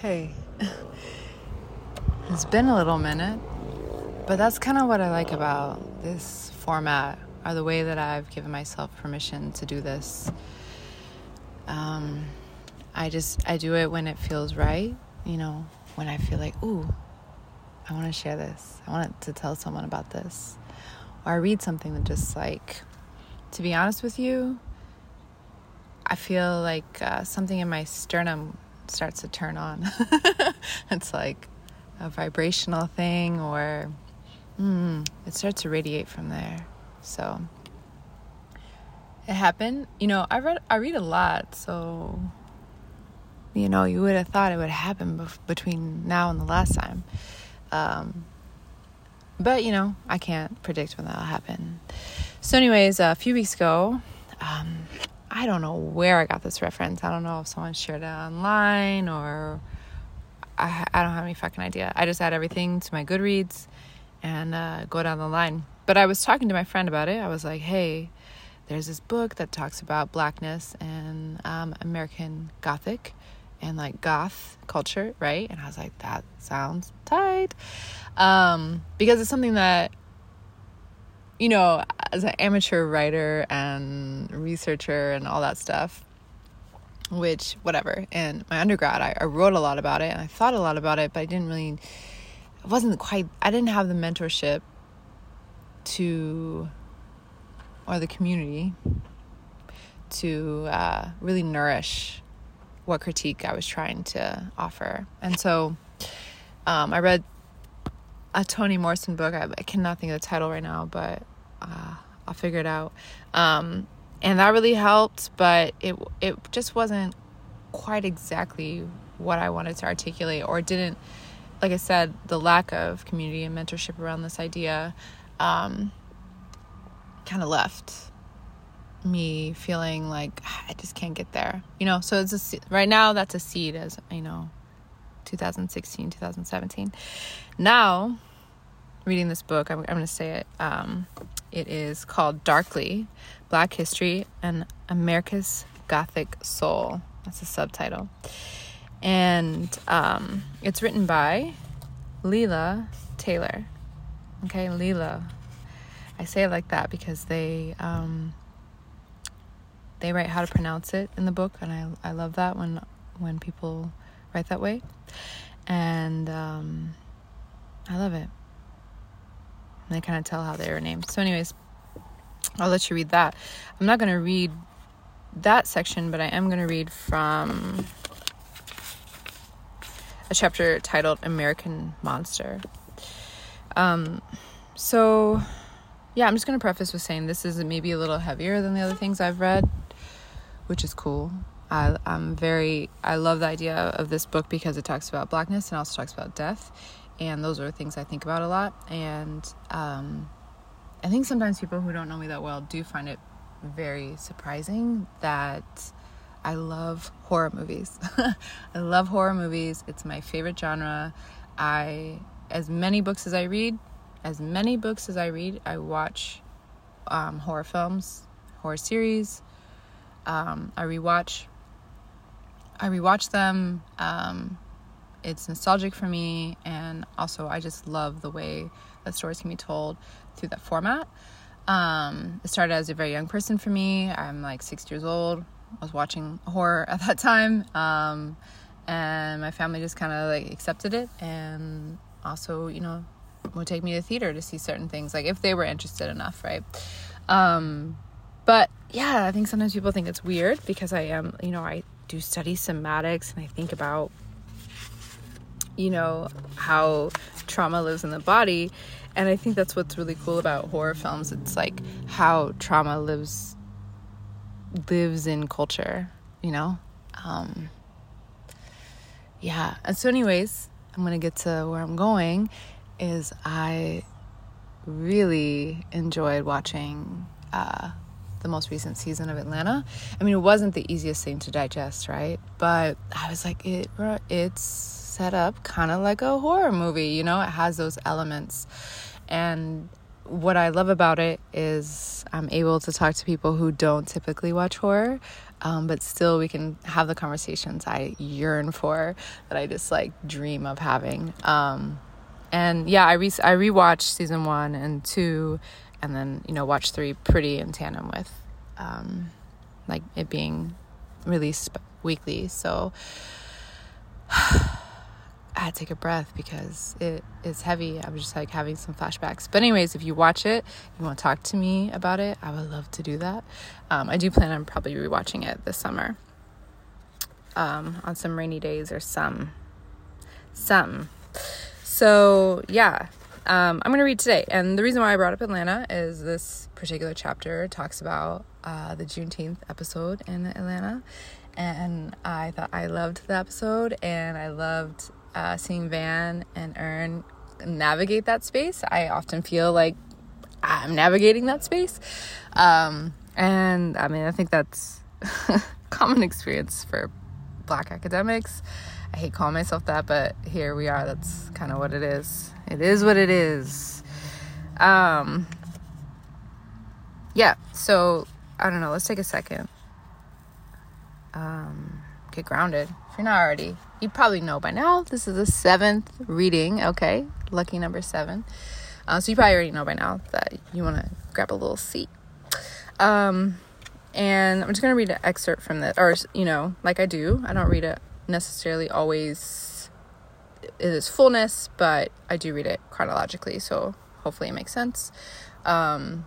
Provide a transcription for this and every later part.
Hey, it's been a little minute, but that's kind of what I like about this format, or the way that I've given myself permission to do this. Um, I just I do it when it feels right, you know, when I feel like, ooh, I want to share this. I want to tell someone about this, or I read something that just like, to be honest with you, I feel like uh, something in my sternum starts to turn on. it's like a vibrational thing, or mm, it starts to radiate from there. So it happened. You know, I read I read a lot, so you know you would have thought it would happen bef- between now and the last time. Um, but you know, I can't predict when that'll happen. So, anyways, a few weeks ago. Um, I don't know where I got this reference. I don't know if someone shared it online or I, I don't have any fucking idea. I just add everything to my Goodreads and uh, go down the line. But I was talking to my friend about it. I was like, hey, there's this book that talks about blackness and um, American Gothic and like goth culture, right? And I was like, that sounds tight. Um, because it's something that you know, as an amateur writer and researcher and all that stuff, which, whatever, in my undergrad, I, I wrote a lot about it and I thought a lot about it, but I didn't really, it wasn't quite, I didn't have the mentorship to, or the community to uh, really nourish what critique I was trying to offer. And so um, I read a Toni Morrison book. I, I, cannot think of the title right now, but uh, I'll figure it out. Um, and that really helped, but it it just wasn't quite exactly what I wanted to articulate, or didn't. Like I said, the lack of community and mentorship around this idea um, kind of left me feeling like ah, I just can't get there. You know, so it's a, right now that's a seed as you know 2016, 2017. Now reading this book. I'm, I'm going to say it. Um, it is called Darkly Black History and America's Gothic Soul. That's the subtitle. And um, it's written by Leila Taylor. Okay, Leila. I say it like that because they um, they write how to pronounce it in the book, and I I love that when when people write that way, and um, I love it. And I kind of tell how they were named. So, anyways, I'll let you read that. I'm not going to read that section, but I am going to read from a chapter titled American Monster. Um, so, yeah, I'm just going to preface with saying this is maybe a little heavier than the other things I've read, which is cool. I, I'm very, I love the idea of this book because it talks about blackness and also talks about death and those are things I think about a lot. And um, I think sometimes people who don't know me that well do find it very surprising that I love horror movies. I love horror movies. It's my favorite genre. I, as many books as I read, as many books as I read, I watch um, horror films, horror series. Um, I rewatch. I rewatch them. Um, it's nostalgic for me and also i just love the way that stories can be told through that format. Um, it started as a very young person for me. I'm like six years old. I was watching horror at that time um, and my family just kind of like accepted it and also you know would take me to theater to see certain things like if they were interested enough right? Um, but yeah i think sometimes people think it's weird because i am you know i do study somatics and i think about you know, how trauma lives in the body. And I think that's what's really cool about horror films. It's like how trauma lives lives in culture, you know? Um, yeah. And so anyways, I'm going to get to where I'm going is I really enjoyed watching uh, the most recent season of Atlanta. I mean, it wasn't the easiest thing to digest, right? But I was like, it it's set up kind of like a horror movie, you know, it has those elements. And what I love about it is I'm able to talk to people who don't typically watch horror um, but still we can have the conversations I yearn for that I just like dream of having. Um, and yeah, I re I rewatched season one and two, and then you know watched three pretty in tandem with, um, like it being released weekly. So I had to take a breath because it is heavy. I was just like having some flashbacks. But anyways, if you watch it, you want to talk to me about it, I would love to do that. Um, I do plan on probably rewatching it this summer. Um, on some rainy days or some some. So yeah, um, I'm gonna read today, and the reason why I brought up Atlanta is this particular chapter talks about uh, the Juneteenth episode in Atlanta, and I thought I loved the episode, and I loved uh, seeing Van and Earn navigate that space. I often feel like I'm navigating that space. Um, and I mean, I think that's common experience for black academics. I hate calling myself that, but here we are. That's kind of what it is. It is what it is. Um, yeah, so I don't know. Let's take a second. Um, get grounded. You're not already, you probably know by now. This is the seventh reading, okay? Lucky number seven. Uh, so you probably already know by now that you want to grab a little seat. Um, and I'm just going to read an excerpt from this, or, you know, like I do. I don't read it necessarily always in its fullness, but I do read it chronologically, so hopefully it makes sense. Um,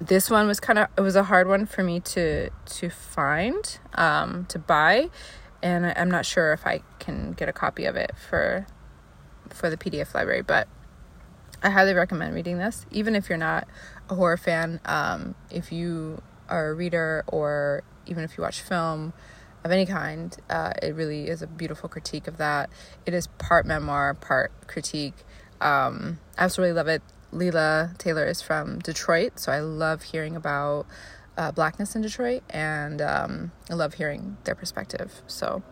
this one was kind of it was a hard one for me to to find um, to buy and I'm not sure if I can get a copy of it for for the PDF library, but I highly recommend reading this, even if you're not a horror fan. Um, if you are a reader, or even if you watch film of any kind, uh, it really is a beautiful critique of that. It is part memoir, part critique. Um, I absolutely love it. Leila Taylor is from Detroit, so I love hearing about uh, blackness in Detroit, and um, I love hearing their perspective. So,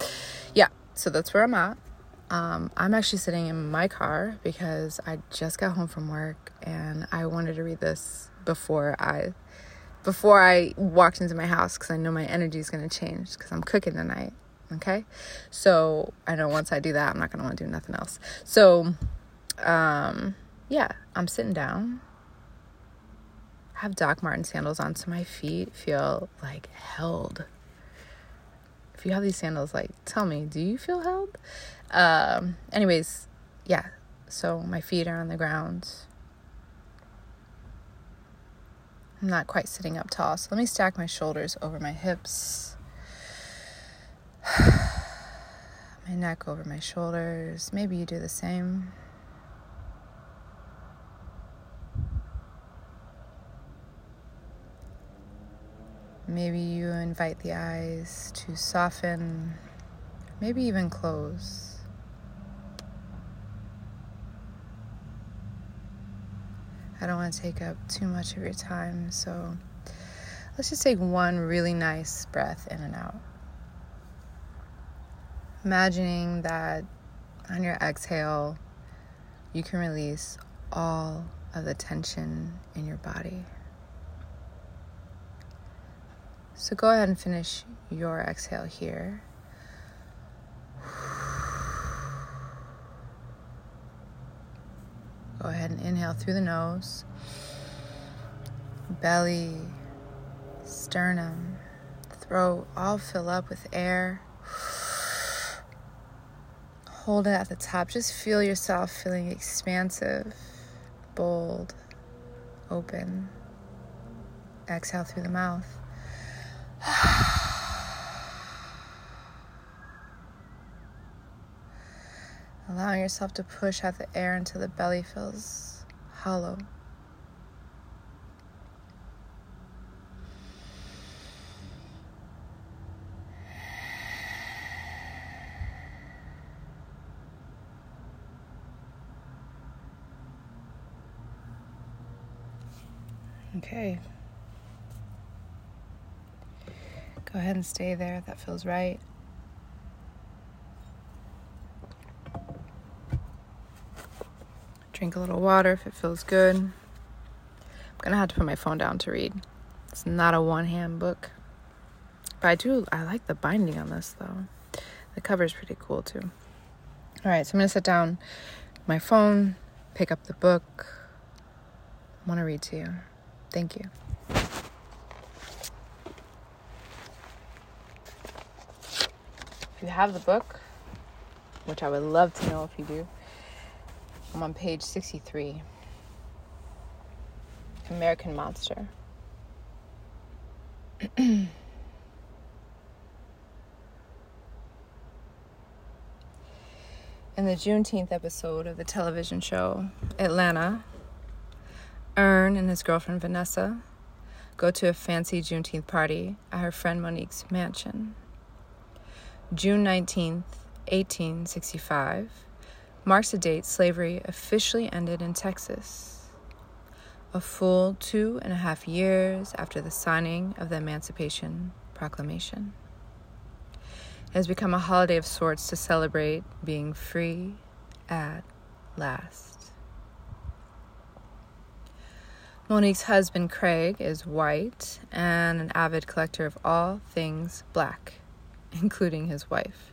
yeah, so that's where I'm at. Um, I'm actually sitting in my car because I just got home from work and I wanted to read this before I before I walked into my house because I know my energy is going to change because I'm cooking tonight. Okay, so I know once I do that, I'm not going to want to do nothing else. So, um, yeah, I'm sitting down have Doc Martin sandals on so my feet feel like held. If you have these sandals, like, tell me, do you feel held? Um, anyways, yeah, so my feet are on the ground. I'm not quite sitting up tall, so let me stack my shoulders over my hips. my neck over my shoulders. Maybe you do the same. Maybe you invite the eyes to soften, maybe even close. I don't want to take up too much of your time, so let's just take one really nice breath in and out. Imagining that on your exhale, you can release all of the tension in your body. So go ahead and finish your exhale here. Go ahead and inhale through the nose, belly, sternum, throat all fill up with air. Hold it at the top. Just feel yourself feeling expansive, bold, open. Exhale through the mouth. Allowing yourself to push out the air until the belly feels hollow. Okay. Go ahead and stay there. That feels right. Drink a little water if it feels good. I'm gonna have to put my phone down to read. It's not a one hand book. But I do, I like the binding on this though. The cover is pretty cool too. All right, so I'm gonna sit down my phone, pick up the book. I want to read to you. Thank you. If you have the book, which I would love to know if you do, I'm on page 63 American Monster. In the Juneteenth episode of the television show Atlanta, Earn and his girlfriend Vanessa go to a fancy Juneteenth party at her friend Monique's mansion. June 19, 1865, marks the date slavery officially ended in Texas. A full two and a half years after the signing of the Emancipation Proclamation. It has become a holiday of sorts to celebrate being free at last. Monique's husband, Craig, is white and an avid collector of all things black including his wife.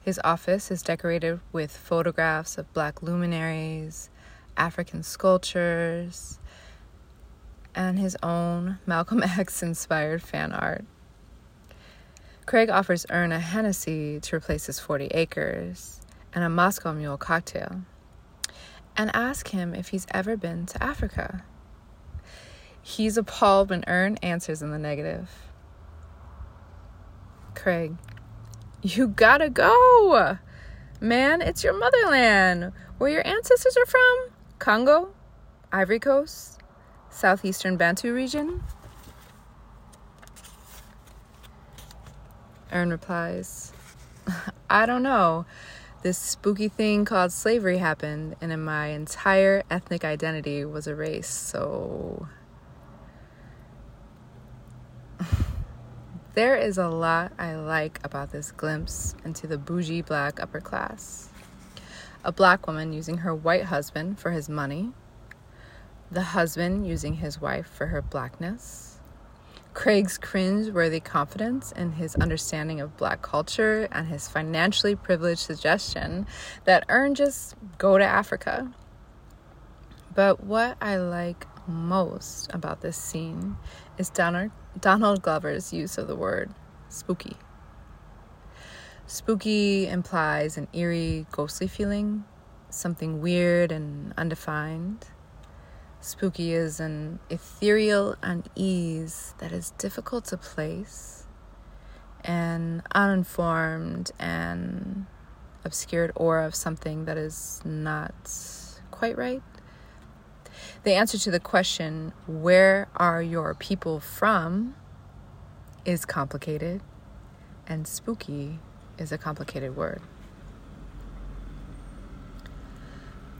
His office is decorated with photographs of black luminaries, African sculptures, and his own Malcolm X inspired fan art. Craig offers Earn a Hennessy to replace his 40 acres and a Moscow Mule cocktail, and ask him if he's ever been to Africa. He's appalled when Earn answers in the negative. Craig. You gotta go! Man, it's your motherland. Where your ancestors are from? Congo? Ivory Coast? Southeastern Bantu region? Earn replies, I don't know. This spooky thing called slavery happened, and my entire ethnic identity was erased, so There is a lot I like about this glimpse into the bougie black upper class. A black woman using her white husband for his money, the husband using his wife for her blackness, Craig's cringe-worthy confidence in his understanding of black culture and his financially privileged suggestion that earn just go to Africa. But what I like most about this scene is Donald, Donald Glover's use of the word spooky. Spooky implies an eerie, ghostly feeling, something weird and undefined. Spooky is an ethereal unease that is difficult to place, an uninformed and obscured aura of something that is not quite right. The answer to the question, Where are your people from? is complicated, and spooky is a complicated word.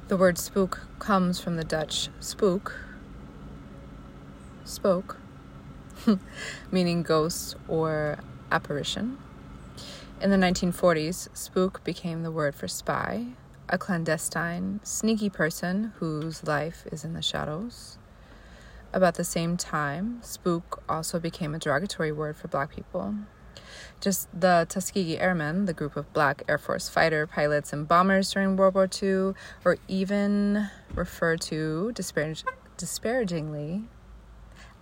The word spook comes from the Dutch spook, spoke, meaning ghost or apparition. In the 1940s, spook became the word for spy, a clandestine, sneaky person whose life is in the shadows. About the same time, spook also became a derogatory word for black people. Just the Tuskegee Airmen, the group of black Air Force fighter pilots and bombers during World War II, were even referred to disparag- disparagingly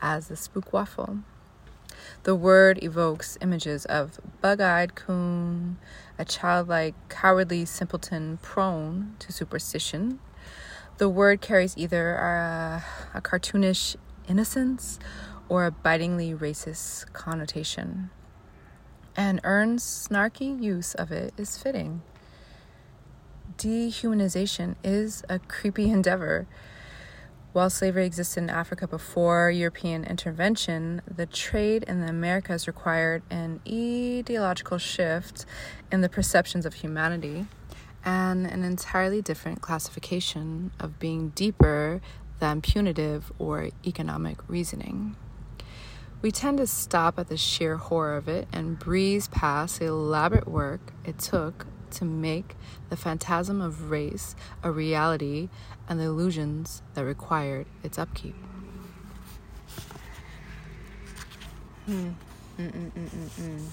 as the Spookwaffe. The word evokes images of bug eyed coon, a childlike, cowardly simpleton prone to superstition. The word carries either a, a cartoonish innocence or a bitingly racist connotation. And Earn's snarky use of it is fitting. Dehumanization is a creepy endeavor while slavery existed in Africa before European intervention, the trade in the Americas required an ideological shift in the perceptions of humanity and an entirely different classification of being deeper than punitive or economic reasoning. We tend to stop at the sheer horror of it and breeze past the elaborate work it took to make the phantasm of race a reality and the illusions that required its upkeep. Hmm. Mm-mm-mm-mm-mm. Hmm, hmm, hmm.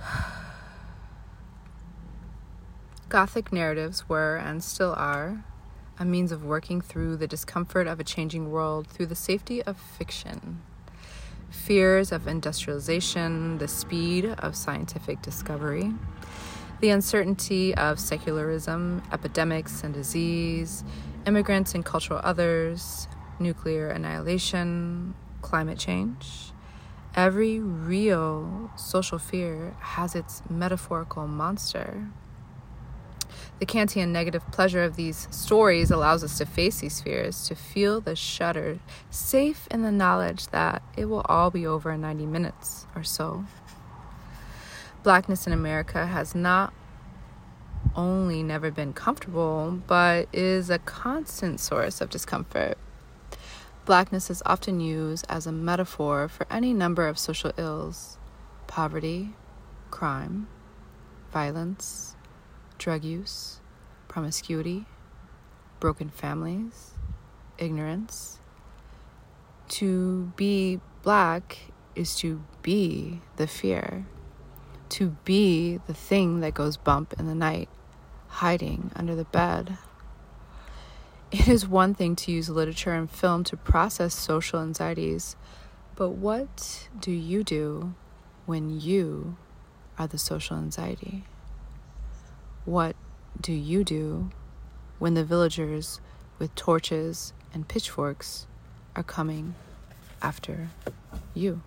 Gothic narratives were, and still are, a means of working through the discomfort of a changing world through the safety of fiction. Fears of industrialization, the speed of scientific discovery, the uncertainty of secularism, epidemics and disease, immigrants and cultural others, nuclear annihilation, climate change. Every real social fear has its metaphorical monster. The Kantian negative pleasure of these stories allows us to face these fears, to feel the shudder, safe in the knowledge that it will all be over in 90 minutes or so. Blackness in America has not only never been comfortable, but is a constant source of discomfort. Blackness is often used as a metaphor for any number of social ills poverty, crime, violence, drug use, promiscuity, broken families, ignorance. To be black is to be the fear, to be the thing that goes bump in the night, hiding under the bed. It is one thing to use literature and film to process social anxieties, but what do you do when you are the social anxiety? What do you do when the villagers with torches and pitchforks are coming after you?